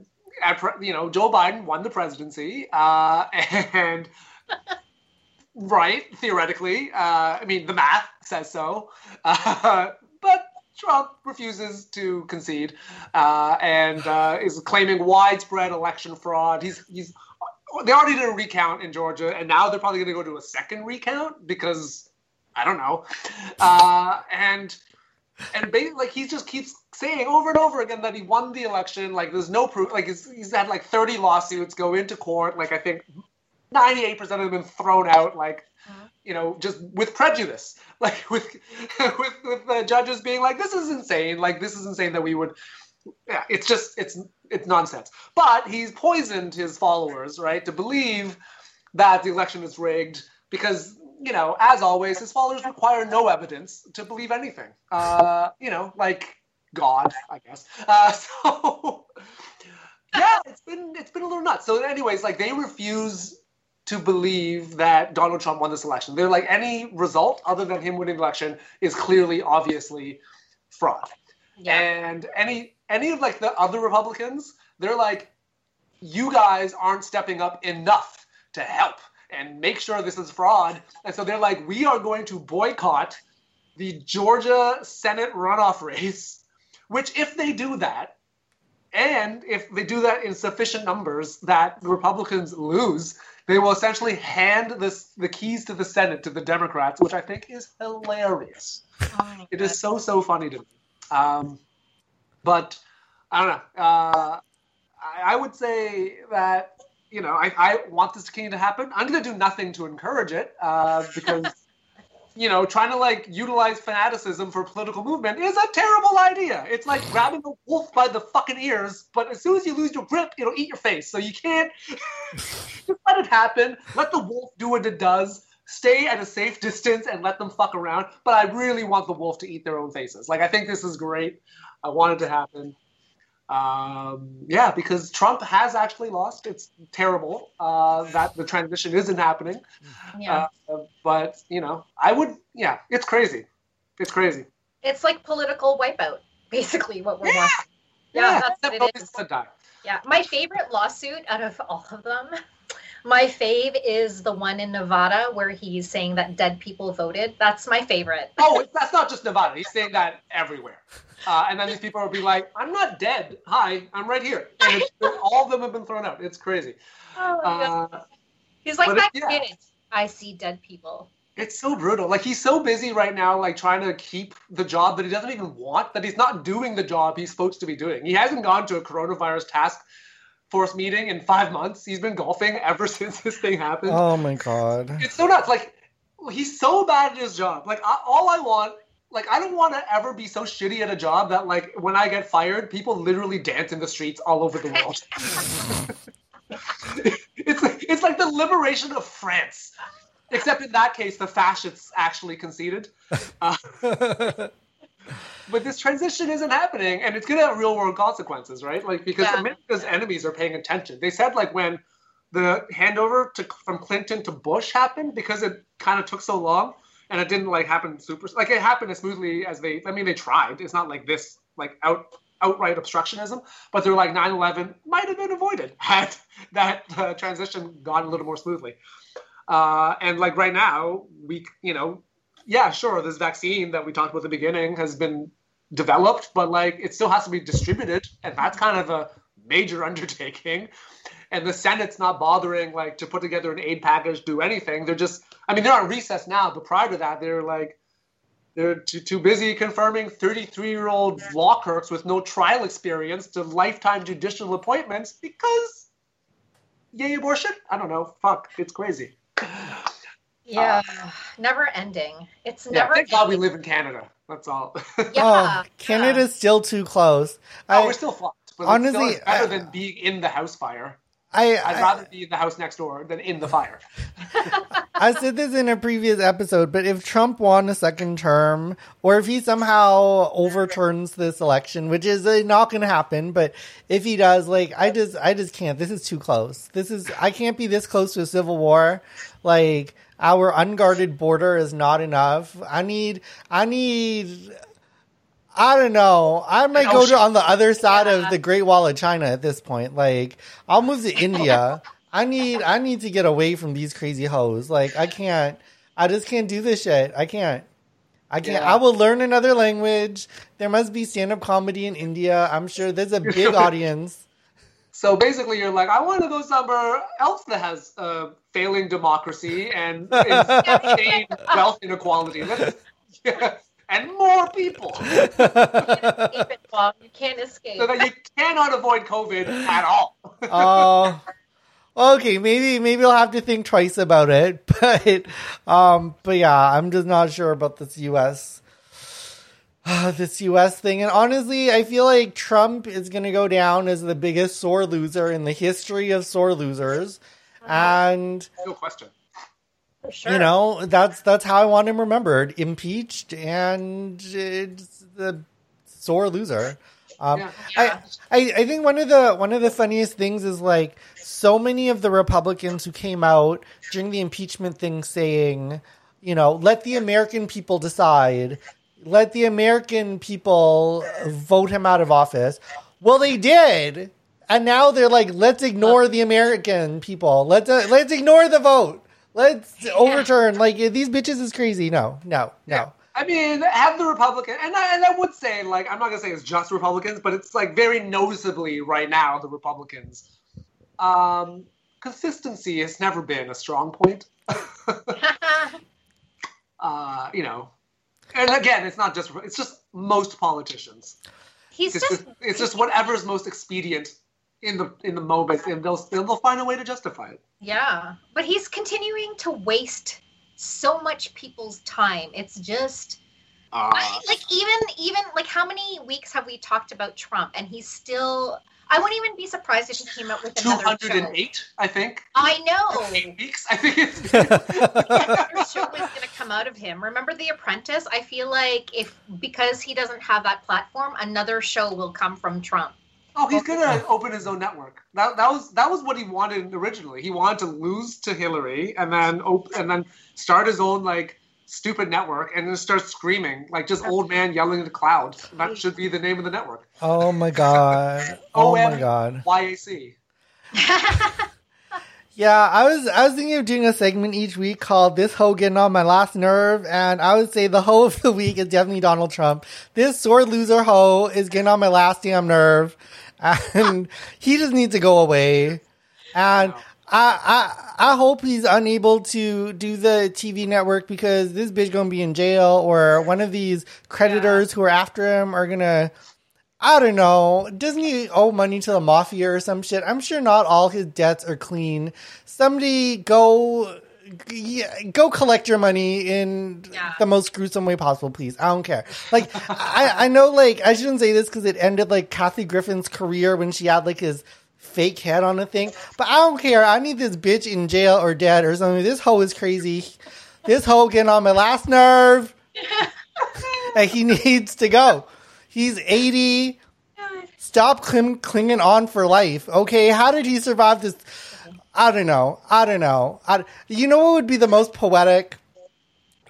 you know, Joe Biden won the presidency, uh, and right theoretically, uh, I mean, the math says so, uh, but Trump refuses to concede uh, and uh, is claiming widespread election fraud. He's he's they already did a recount in Georgia, and now they're probably going to go to a second recount because I don't know. Uh, and and ba- like he just keeps saying over and over again that he won the election. Like there's no proof. Like he's, he's had like 30 lawsuits go into court. Like I think 98% of them have been thrown out. Like you know, just with prejudice. Like with with with the judges being like, this is insane. Like this is insane that we would. Yeah, it's just it's it's nonsense. But he's poisoned his followers, right, to believe that the election is rigged because you know, as always, his followers require no evidence to believe anything. Uh, you know, like God, I guess. Uh, so yeah, it's been it's been a little nuts. So, anyways, like they refuse to believe that Donald Trump won this election. They're like any result other than him winning the election is clearly, obviously, fraud. Yeah. And any any of like the other Republicans, they're like, you guys aren't stepping up enough to help and make sure this is fraud. And so they're like, we are going to boycott the Georgia Senate runoff race. Which, if they do that, and if they do that in sufficient numbers that the Republicans lose, they will essentially hand this the keys to the Senate to the Democrats, which I think is hilarious. Oh It is so so funny to me. Um, but I don't know. Uh, I, I would say that you know I, I want this to happen. I'm going to do nothing to encourage it uh, because you know trying to like utilize fanaticism for political movement is a terrible idea. It's like grabbing a wolf by the fucking ears, but as soon as you lose your grip, it'll eat your face. So you can't just let it happen. Let the wolf do what it does stay at a safe distance and let them fuck around. But I really want the wolf to eat their own faces. Like I think this is great. I want it to happen. Um, yeah, because Trump has actually lost. It's terrible uh, that the transition isn't happening. Yeah. Uh, but you know, I would. Yeah, it's crazy. It's crazy. It's like political wipeout, basically, what we're Yeah. watching. Yeah, that's what it is. Yeah, my favorite lawsuit out of all of them, my fave is the one in Nevada where he's saying that dead people voted. That's my favorite. Oh, that's not just Nevada. He's saying that everywhere. Uh, and then these people will be like, "I'm not dead. Hi, I'm right here." And it's, all of them have been thrown out. It's crazy. Oh. Uh, he's like, but yeah. get it. I see dead people. It's so brutal. Like he's so busy right now, like trying to keep the job that he doesn't even want. That he's not doing the job he's supposed to be doing. He hasn't gone to a coronavirus task force meeting in five months. He's been golfing ever since this thing happened. Oh my god. It's so nuts. Like he's so bad at his job. Like I, all I want, like I don't want to ever be so shitty at a job that like when I get fired, people literally dance in the streets all over the world. it's like, it's like the liberation of France. Except in that case, the fascists actually conceded. Uh, but this transition isn't happening, and it's going to have real world consequences, right? Like because Yeah. America's enemies are paying attention. They said like when the handover to from Clinton to Bush happened because it kind of took so long, and it didn't like happen super like it happened as smoothly as they. I mean, they tried. It's not like this like out outright obstructionism, but they're like 9/11 might have been avoided had that uh, transition gone a little more smoothly. Uh, and like right now, we you know yeah, sure, this vaccine that we talked about at the beginning has been developed, but like it still has to be distributed, and that's kind of a major undertaking. And the Senate's not bothering like to put together an aid package, do anything. They're just, I mean, they're on recess now, but prior to that, they're like, they're too, too busy confirming 33 year old law clerks with no trial experience to lifetime judicial appointments because, yay, abortion? I don't know. Fuck, it's crazy. Yeah, never ending. It's Yeah, never. thank God we live in Canada. That's all. Yeah, oh, yeah. Canada's still too close. Oh, I, we're still fucked. But honestly, honestly, it's better I- than being in the house fire. I, I'd I, rather be in the house next door than in the fire. I said this in a previous episode, but if Trump won a second term, or if he somehow overturns this election, which is uh, not going to happen, but if he does, like, I just, I just can't. This is too close. This is, I can't be this close to a civil war. Like, our unguarded border is not enough. I need, I need. I don't know. I might go to on the other side of the Great Wall of China at this point. Like, I'll move to India. I need I need to get away from these crazy hoes. Like, I can't. I just can't do this shit. I can't. I can't. Yeah. I will learn another language. There must be stand up comedy in India. I'm sure there's a big audience. So basically, you're like, I want to go somewhere else that has uh, failing democracy and insane wealth inequality. Let's- and more people. escape it, Bob. You can't escape. So that you cannot avoid COVID at all. Oh. okay, maybe maybe I'll have to think twice about it, but um, but yeah, I'm just not sure about this U.S. this U.S. thing, and honestly, I feel like Trump is going to go down as the biggest sore loser in the history of sore losers, and No question. For sure. you know that's that's how I want him remembered: impeached and it's the sore loser. Um, Yeah. I, I I think one of the one of the funniest things is like so many of the Republicans who came out during the impeachment thing saying, you know, let the American people decide, let the American people vote him out of office. Well, they did, and now they're like, let's ignore the American people. Let's uh, let's ignore the vote. Let's overturn. Like these bitches is crazy. No, no, no. I mean, have the Republican, and I, and I would say, like, I'm not gonna say it's just Republicans, but it's like very noticeably right now the Republicans. Um, consistency has never been a strong point. uh, you know, and again, it's not just it's just most politicians. He's It's just just it's just whatever's most expedient in the in the moment, and they'll they'll find a way to justify it. yeah, but he's continuing to waste so much people's time. It's just Uh, like even even like how many weeks have we talked about Trump and he's still I wouldn't even be surprised if he came out with another hundred show. and I think. I know. Eight weeks, I think it's. Another show is going to come out of him. Remember The Apprentice? I feel like if because he doesn't have that platform, another show will come from Trump. Oh, he's gonna open his own network. That that was that was what he wanted originally. He wanted to lose to Hillary and then op- and then start his own like stupid network and then start screaming like just old man yelling at the cloud. That should be the name of the network. Oh my god. Oh my god. YAC. Yeah, I was I was thinking of doing a segment each week called "This Hoe Getting on My Last Nerve," and I would say the hoe of the week is definitely Donald Trump. This sore loser hoe is getting on my last damn nerve, and he just needs to go away. And I I I hope he's unable to do the TV network because this bitch gonna be in jail or one of these creditors who are after him are gonna I don't know. Doesn't he owe money to the mafia or some shit? I'm sure not all his debts are clean. Somebody go, yeah, go collect your money in Yeah. the most gruesome way possible, please. I don't care. Like, I, I know, like, I shouldn't say this because it ended like Kathy Griffin's career when she had like his fake head on a thing, but I don't care. I need this bitch in jail or dead or something. This hoe is crazy. This hoe getting on my last nerve. and he needs to go. He's 80. Stop cling, clinging on for life. Okay, how did he survive this? I don't know. I don't know. I, you know what would be the most poetic?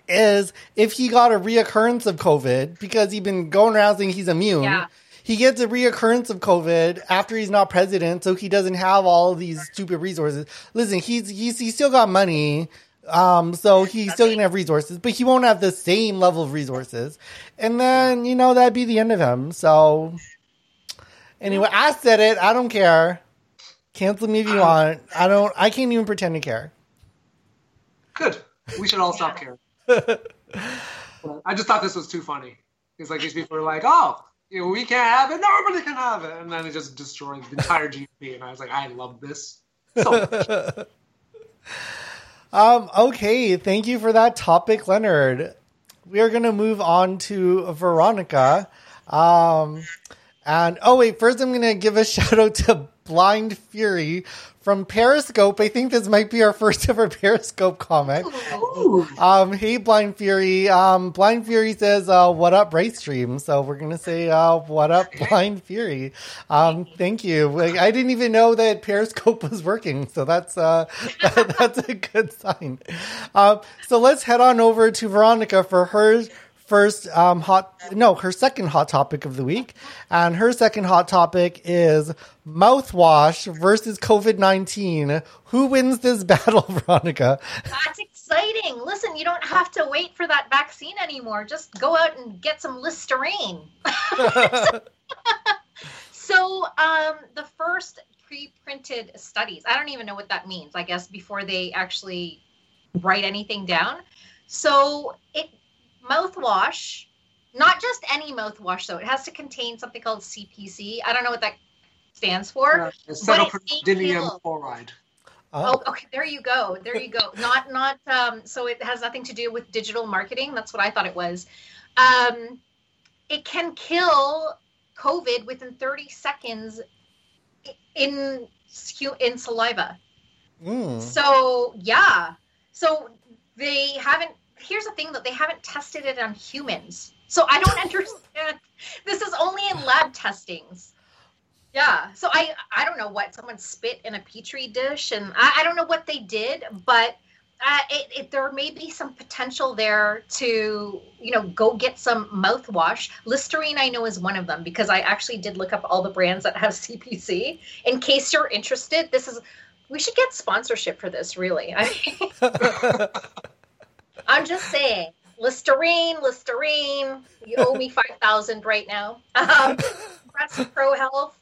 Is if he got a reoccurrence of COVID because he's been going around saying he's immune. Yeah. He gets a reoccurrence of COVID after he's not president, so he doesn't have all of these stupid resources. Listen, he's he's he's still got money, um, so he's still gonna have resources, but he won't have the same level of resources. And then you know that'd be the end of him. So anyway, I said it. I don't care. Cancel me if you want. I don't. I can't even pretend to care. Good. We should all stop caring. I just thought this was too funny. It's like these people are like, oh, you know, we can't have it. Nobody can have it. And then it just destroys the entire GDP. And I was like, I love this. So much. Um, okay, thank you for that topic, Leonard. We are going to move on to Veronica. Um, and oh wait, first I'm going to give a shout out to Blind Fury from Periscope. I think this might be our first ever Periscope comment. Ooh. Um, hey, Blind Fury. Um, Blind Fury says, uh, what up, Race Stream? So we're going to say, uh, what up, Blind Fury? Um, thank you. Like, I didn't even know that Periscope was working. So that's, uh, that, that's a good sign. Um, so let's head on over to Veronica for her first um, hot no her second hot topic of the week and her second hot topic is mouthwash versus covid-19 who wins this battle veronica That's exciting. Listen, you don't have to wait for that vaccine anymore. Just go out and get some Listerine. so, um, the first pre-printed studies. I don't even know what that means. I guess before they actually write anything down. So, it mouthwash, not just any mouthwash though. It has to contain something called CPC. I don't know what that stands for. Cetylpyridinium chloride. Oh, okay. There you go. There you go. Not, not. Um, so it has nothing to do with digital marketing. That's what I thought it was. Um, it can kill COVID within 30 seconds in in saliva. Mm. So yeah. So they haven't. Here's the thing that they haven't tested it on humans. So I don't understand. This is only in lab testings. Yeah. So I I don't know what someone spit in a petri dish, and I, I don't know what they did, but uh, it, it there may be some potential there to you know go get some mouthwash. Listerine I know is one of them because I actually did look up all the brands that have CPC. In case you're interested, this is we should get sponsorship for this. Really, I mean, I'm just saying. Listerine, Listerine. You owe me five thousand right now. Um, Pro Health.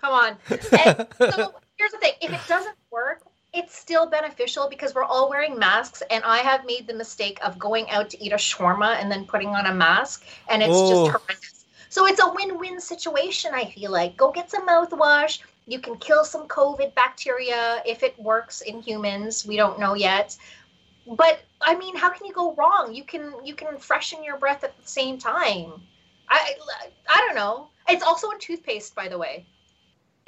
Come on. And so here's the thing: if it doesn't work, it's still beneficial because we're all wearing masks, and I have made the mistake of going out to eat a shawarma and then putting on a mask, and it's Oh. just horrendous. So it's a win-win situation. I feel like go get some mouthwash. You can kill some COVID bacteria if it works in humans. We don't know yet but I mean, how can you go wrong? You can you can freshen your breath at the same time. I I don't know. It's also in toothpaste, by the way,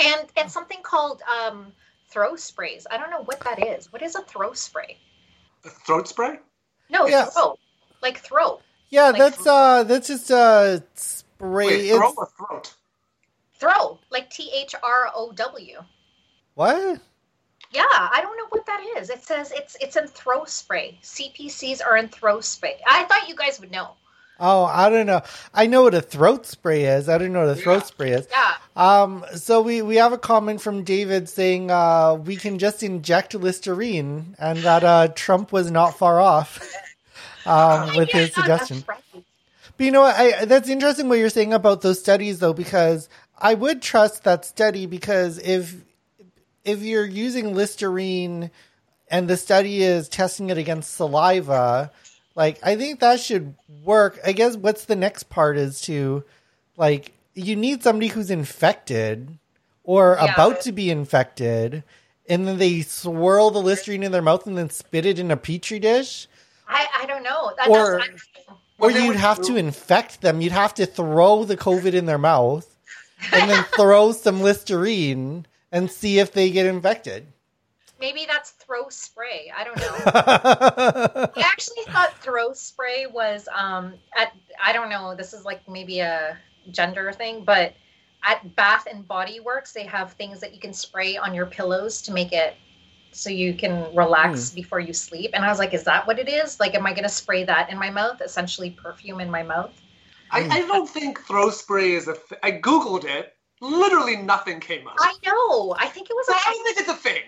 and and something called um, throw sprays. I don't know what that is. What is a throw spray? A throat spray? No, Yeah. throw, like throw, yeah Like- that's uh that's just uh spray Wait, it's, throat or throat? Throw, like T H R O W. What? Yeah, I don't know what that is. It says it's it's in throw spray. CPCs are in throw spray. I thought you guys would know. Oh, I don't know. I know what a throat spray is. I don't know what a throat Yeah. spray is. Yeah. Um, so we, we have a comment from David saying uh, we can just inject Listerine and that uh, Trump was not far off um, with his suggestion. right. But you know what? I, that's interesting what you're saying about those studies, though, because I would trust that study because if if you're using Listerine and the study is testing it against saliva, like I think that should work. I guess what's the next part is to like you need somebody who's infected or Yeah. about to be infected, and then they swirl the Listerine in their mouth and then spit it in a petri dish. I, I don't know. That, Or- Or they you'd have to infect them. You'd have to throw the COVID in their mouth and then throw some Listerine and see if they get infected. maybe that's throw spray. I don't know. I actually thought throw spray was um at I don't know, this is like maybe a gender thing, but at Bath and Body Works they have things that you can spray on your pillows to make it so you can relax before you sleep. And I was like, is that what it is? Like am I gonna spray that in my mouth? Essentially perfume in my mouth? I, I don't think throw spray is a. Th- I googled it. Literally nothing came up. I know. I think it was So a I think it's a thing.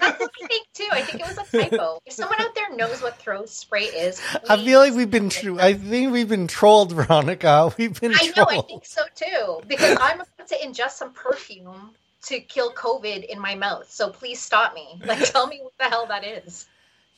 That's what I think too. I think it was a typo. If someone out there knows what throw spray is, I feel like we've been. Tr- I think we've been trolled, Veronica. We've been I know. I think so too. Because I'm about to ingest some perfume to kill COVID in my mouth. So please stop me. Like, tell me what the hell that is.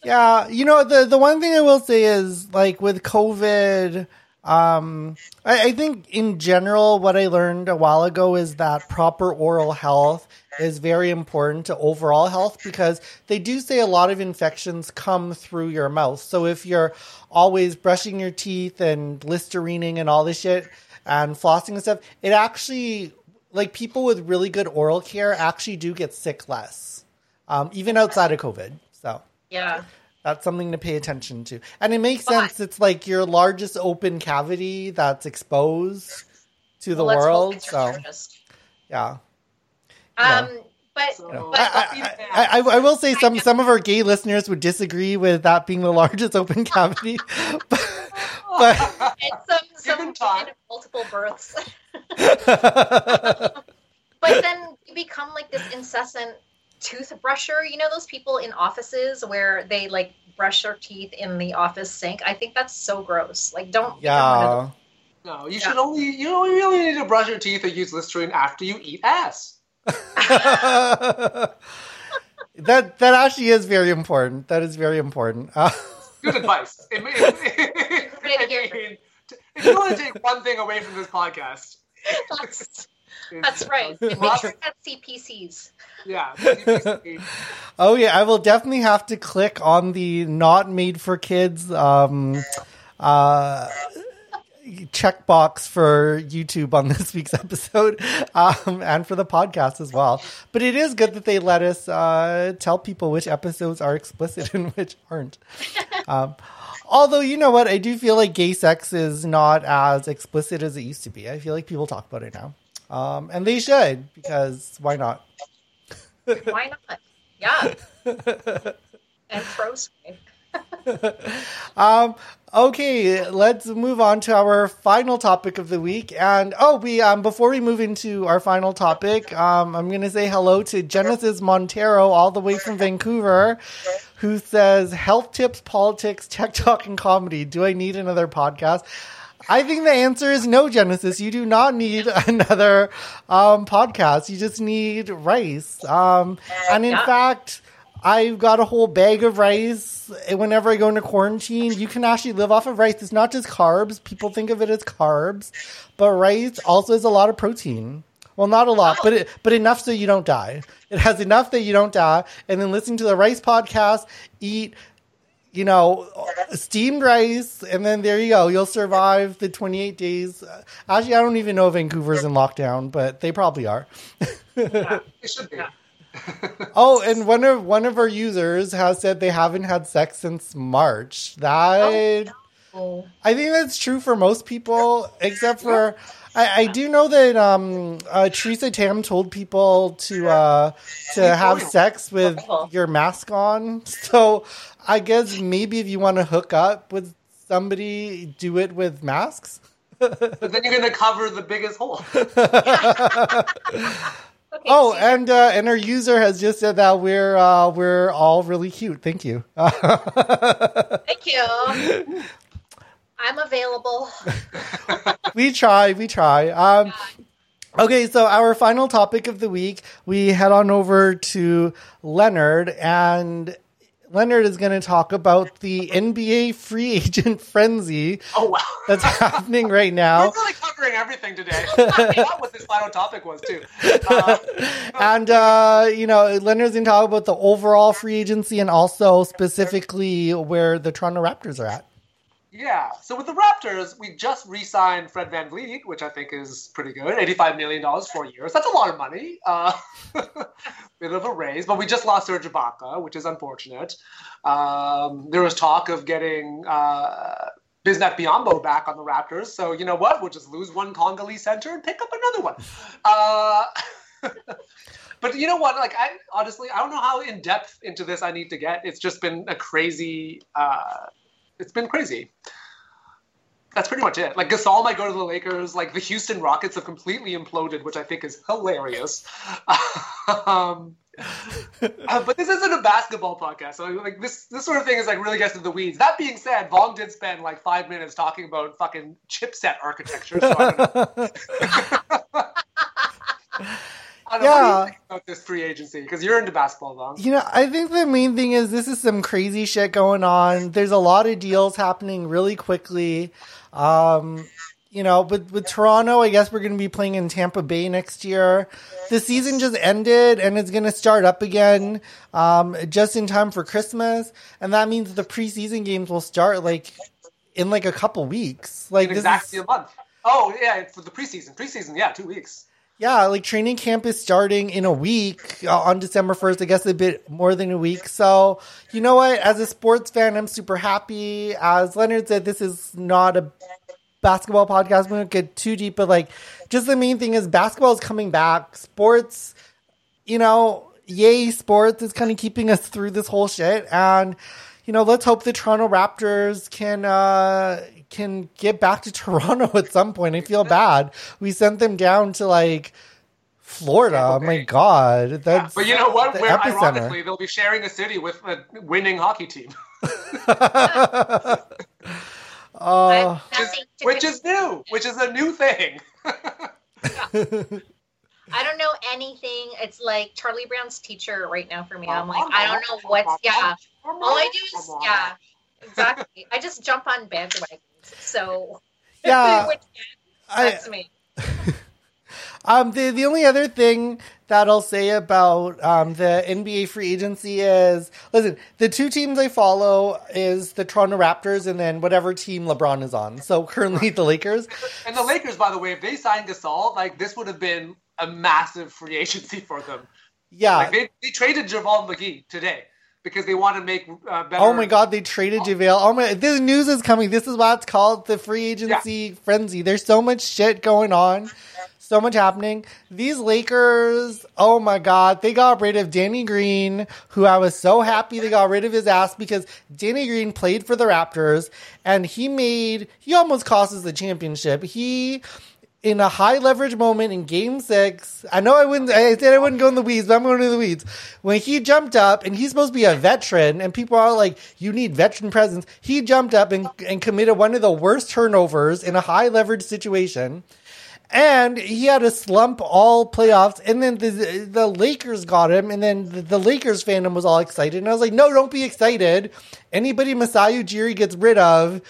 Yeah, you know the the one thing I will say is like with COVID, um, I, I think in general what I learned a while ago is that proper oral health is very important to overall health because they do say a lot of infections come through your mouth. So if you're always brushing your teeth and listerining and all this shit and flossing and stuff, it actually like people with really good oral care actually do get sick less, um, even outside of COVID. So Yeah. That's something to pay attention to. And it makes But- sense. It's like your largest open cavity that's exposed to the Well, let's hope world. it's your So, yeah. Um, but So- You know, But- I, I, I, I, I will say some, some of our gay listeners would disagree with that being the largest open cavity. but, but some some kind of multiple births. But then you become like this incessant toothbrusher. You know those people in offices where they like brush their teeth in the office sink. I think that's so gross. Like, don't. become one of yeah. no, you should only you only really need to brush your teeth and use Listerine after you eat ass. that that actually is very important. That is very important. Uh, Good advice. It may- I mean, if you want to take one thing away from this podcast, That's, that's right. it's And make lots- sure that's CPCs. Yeah. CPC. Oh yeah, I will definitely have to click on the not made for kids um uh checkbox for YouTube on this week's episode um and for the podcast as well. But it is good that they let us uh tell people which episodes are explicit and which aren't. Um Although you know what, I do feel like gay sex is not as explicit as it used to be. I feel like people talk about it now, um, and they should because why not? Why not? Yeah. and spray. Um, okay, let's move on to our final topic of the week. And oh, we um before we move into our final topic, um, I'm gonna say hello to Genesis Montero, all the way from Vancouver, who says health tips, politics, tech talk, and comedy. Do I need another podcast? I think the answer is no, Genesis. You do not need another um, podcast. You just need rice. Um, and in Yeah. fact, I've got a whole bag of rice. Whenever I go into quarantine, you can actually live off of rice. It's not just carbs. People think of it as carbs, but rice also has a lot of protein. Well, not a lot, but it, but enough so you don't die. It has enough that you don't die. And then listen to the rice podcast, eat, you know, steamed rice, and then there you go. You'll survive the 28 days. Actually, I don't even know if Vancouver's in lockdown, but they probably are. It should be. Yeah. Oh, and one of one of our users has said they haven't had sex since March. That Oh. I think that's true for most people, except for I, I do know that um, uh, Theresa Tam told people to uh, to have sex with your mask on. So I guess maybe if you want to hook up with somebody, do it with masks. But then you're going to cover the biggest hole. Okay, Oh, so- and uh, and our user has just said that we're uh, we're all really cute. Thank you. thank you. I'm available. we try, we try. Um, okay, so our final topic of the week, we head on over to Leonard, and Leonard is going to talk about the NBA free agent frenzy Oh, wow. that's happening right now. We're really covering everything today. I forgot what this final topic was, too. Uh, And, uh, you know, Leonard's going to talk about the overall free agency and also specifically where the Toronto Raptors are at. Yeah. So with the Raptors, we just re-signed Fred VanVleet, which I think is pretty good. Eighty-five million dollars for years. That's a lot of money. Uh, bit of a raise, but we just lost Serge Ibaka, which is unfortunate. Um, there was talk of getting uh, Bismack Biyombo back on the Raptors. So you know what? We'll just lose one Congolese center and pick up another one. Uh, but you know what? Like I honestly, I don't know how in depth into this I need to get. It's just been a crazy. Uh, it's been crazy. That's pretty much it. Like Gasol might go to the Lakers. Like the Houston Rockets have completely imploded, which I think is hilarious. um, uh, but this isn't a basketball podcast, so like this this sort of thing is like really gets into the weeds. That being said, Vong did spend like five minutes talking about fucking chipset architecture. So I don't know. I don't know. What do Yeah. you think about this free agency? Because you're into basketball, Vong. You know, I think the main thing is this is some crazy shit going on. There's a lot of deals happening really quickly. Um, you know, with with Toronto, I guess we're going to be playing in Tampa Bay next year. The season just ended and it's going to start up again um, just in time for Christmas. And that means the preseason games will start like in like a couple weeks. Like In exactly is, a month. Oh yeah, for the preseason. Preseason, yeah, two weeks. Yeah, like training camp is starting in a week uh, on December 1st. I guess a bit more than a week. So, you know what? As a sports fan, I'm super happy. As Leonard said, this is not a basketball podcast. We won't get too deep, but like, just the main thing is basketball is coming back. Sports, you know, yay, sports is kind of keeping us through this whole shit. And, you know, let's hope the Toronto Raptors can, uh, can get back to Toronto at some point. I feel bad. We sent them down to like Florida. Oh my god, that's But you know what? the Where epicenter. ironically they'll be sharing a city with a winning hockey team, Uh, I have nothing to which is new, which is a new thing. I don't know anything. It's like Charlie Brown's teacher right now for me. I'm like, I don't know what's yeah. All I do is yeah, exactly. I just jump on bandwagons. So Yeah, which, I, me. Um, the the only other thing that I'll say about um, the NBA free agency is listen, the two teams I follow is the Toronto Raptors and then whatever team LeBron is on. So currently the Lakers. And the Lakers, by the way, if they signed Gasol, like this would have been a massive free agency for them. Yeah. Like they, they traded JaVale McGee today because they want to make uh, better. Oh my god, they traded JaVale. Oh my this news is coming. This is why it's called the free agency frenzy. There's so much shit going on. So much happening. These Lakers, oh my god, they got rid of Danny Green, who I was so happy they got rid of his ass because Danny Green played for the Raptors and he made he almost cost us the championship. He in a high leverage moment in game six, I know I wouldn't, I said I wouldn't go in the weeds, but I'm going to the weeds. When he jumped up and he's supposed to be a veteran and people are like, you need veteran presence. He jumped up and, and committed one of the worst turnovers in a high leverage situation. And he had a slump all playoffs, and then the the Lakers got him, and then the, the Lakers fandom was all excited. And I was like, no, don't be excited. Anybody Masai Ujiri gets rid of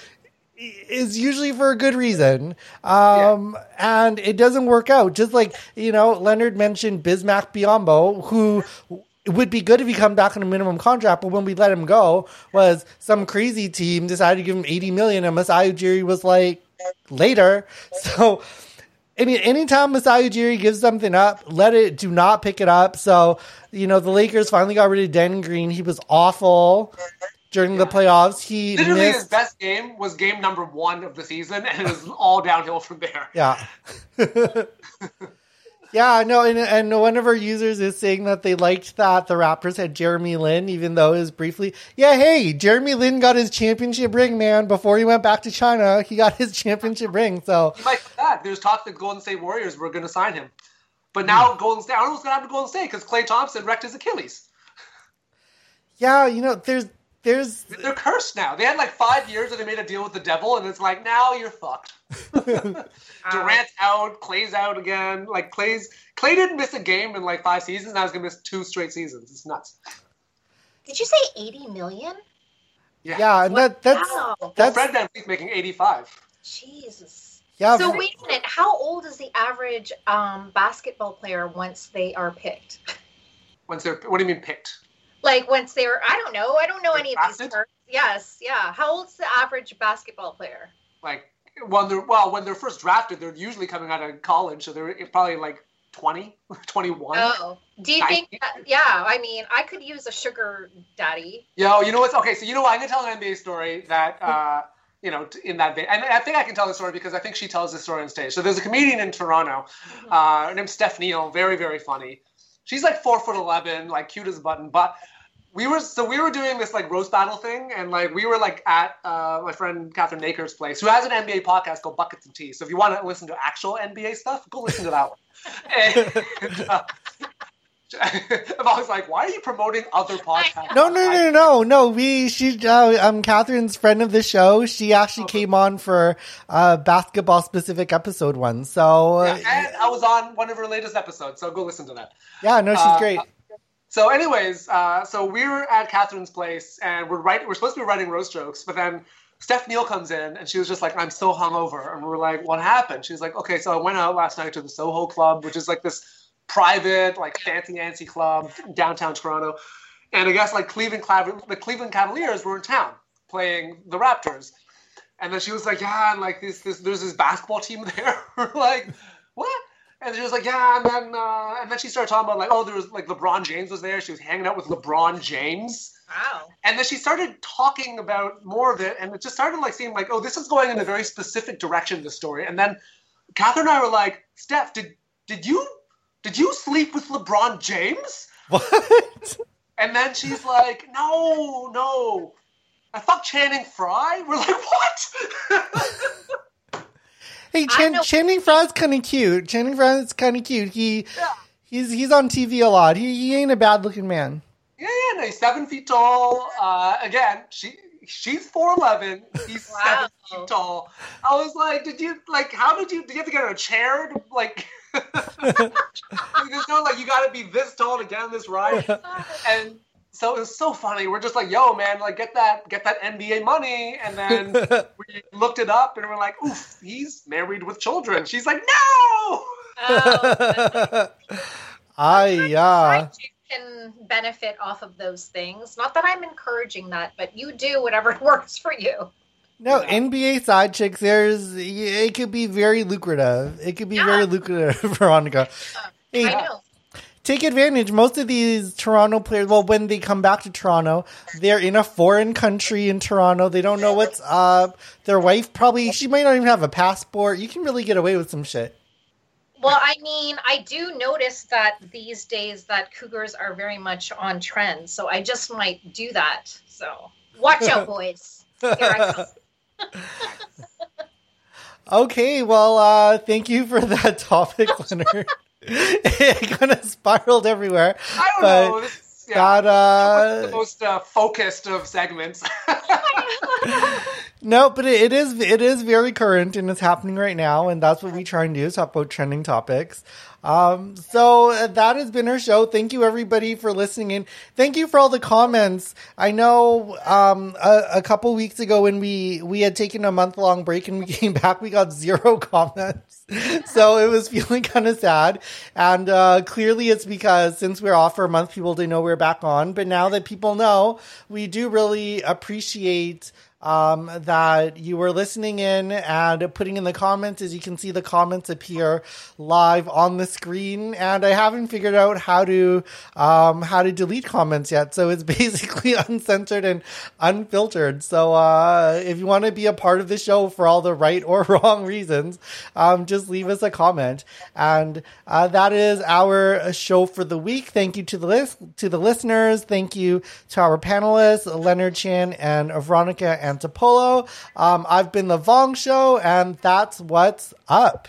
is usually for a good reason. Um, and it doesn't work out. Just like, you know, Leonard mentioned Bismack Biyombo, who would be good if he come back on a minimum contract, but when we let him go was some crazy team decided to give him 80 million and Masai Ujiri was like, later. So, any anytime Masai Ujiri gives something up, let it do not pick it up. So, you know, the Lakers finally got rid of Danny Green. He was awful. During the playoffs. He Literally, his best game was game number one of the season, and it was all downhill from there. Yeah. yeah, no, and, and one of our users is saying that they liked that the Raptors had Jeremy Lin, even though it was briefly. Yeah, hey, Jeremy Lin got his championship ring, man. Before he went back to China, he got his championship ring. So, He might come back. There's talk that Golden State Warriors were going to sign him, but Hmm. now Golden State. I don't know what's going to happen to Golden State because Klay Thompson wrecked his Achilles. yeah, you know, there's, there's, They're cursed now. They had like five years where they made a deal with the devil, and it's like now you're fucked. Durant's out, Klay's out again. Like Klay's Klay didn't miss a game in like five seasons. Now he's gonna miss two straight seasons. It's nuts. Did you say 80 million? yeah, and that, that's, Wow. Well, that's, Fred Van making 85. Jesus. yeah, So wait a minute. How old is the average um, basketball player once they are picked? Once they're what do you mean picked? Like once they were, I don't know. I don't know any of these terms. Yes, yeah. How old's the average basketball player? Like when they're well when they're first drafted, they're usually coming out of college, so they're probably like 20, 21. Oh, do you think? That, yeah, I mean, I could use a sugar daddy. Yo, you know what's okay? So you know what? I'm gonna tell an NBA story that uh, you know in that vein, and I think I can tell the story because I think she tells the story on stage. So there's a comedian in Toronto uh, named Steph Neal, very very funny. She's like four foot eleven, like cute as a button. But we were so we were doing this like roast battle thing, and like we were like at uh, my friend Catherine Naker's place, who has an NBA podcast called Buckets and Tea. So if you want to listen to actual NBA stuff, go listen to that one. and, uh, I'm always like, why are you promoting other podcasts? No, no, no, no, no. We she uh, um Catherine's friend of the show. She actually Okay. came on for uh basketball specific episode one. So uh, Yeah, and I was on one of her latest episodes, so go listen to that. yeah, no, she's Uh, great. So, anyways, uh, so we were at Catherine's place, and we're right. We're supposed to be writing roast jokes, but then Steph Neal comes in, and she was just like, "I'm so hungover," and we're like, "What happened?" She's like, "Okay, so I went out last night to the Soho Club, which is like this private, like fancy antsy club downtown Toronto, and I guess like Cleveland, the Cleveland Cavaliers were in town playing the Raptors." And then she was like, "Yeah, and like this, this, there's this basketball team there." like, "What?" And she was like, "Yeah," and then uh, and then she started talking about like, "Oh, there was like LeBron James was there. She was hanging out with LeBron James." Wow. And then she started talking about more of it, and it just started like seeming like, "Oh, this is going in a very specific direction." The story, and then Catherine and I were like, "Steph, did did you did you sleep with LeBron James?" What? And then she's like, "No, no." I fucked Channing Frye. We're like, what? Hey, Chan- know- Channing Frye's kind of cute. Channing Frye's kind of cute. He Yeah. he's he's on TV a lot. He he ain't a bad looking man. Yeah, yeah, no, he's seven feet tall. Uh, again, she she's four eleven. He's Wow. seven feet tall. I was like, did you like? How did you? Did you have to get on a chair? To, like, there's no like you got to be this tall to get on this ride. And so it was so funny. We're just like, yo, man, like get that get that NBA money. And then we looked it up, and we're like, oof, he's married with children. She's like, no. Oh, I yeah. you can benefit off of those things. Not that I'm encouraging that, but you do whatever works for you. No. NBA side chicks. There's it could be very lucrative. It could be Yeah. very lucrative, Veronica. Hey, I know. take advantage. Most of these Toronto players, well, when they come back to Toronto, they're in a foreign country in Toronto. They don't know what's up. Their wife probably, she might not even have a passport. You can really get away with some shit. Well, I mean, I do notice that these days that cougars are very much on trend, so I just might do that. So watch out, boys. Here I come. Okay, well, uh, thank you for that topic, Leonard. it kind of spiraled everywhere. I don't know. This, yeah, That, uh, the most uh, focused of segments. No, but it, it is it is very current and it's happening right now, and that's what we try and do talk about trending topics. Um, so uh, that has been our show. Thank you everybody for listening in. Thank you for all the comments. I know um, a, a couple weeks ago when we we had taken a month long break and we came back, we got zero comments. so it was feeling kind of sad. And uh, clearly it's because since we're off for a month, people didn't know we we're back on. But now that people know, we do really appreciate um, that you were listening in and putting in the comments. As you can see, the comments appear live on the screen, and I haven't figured out how to um, how to delete comments yet. So it's basically uncensored and unfiltered. So uh, if you want to be a part of the show for all the right or wrong reasons, um, just leave us a comment. And uh, that is our show for the week. Thank you to the list to the listeners. Thank you to our panelists, Leonard Chan and Veronica Antipolo. Um, I've been the Vong Show, and that's what's up.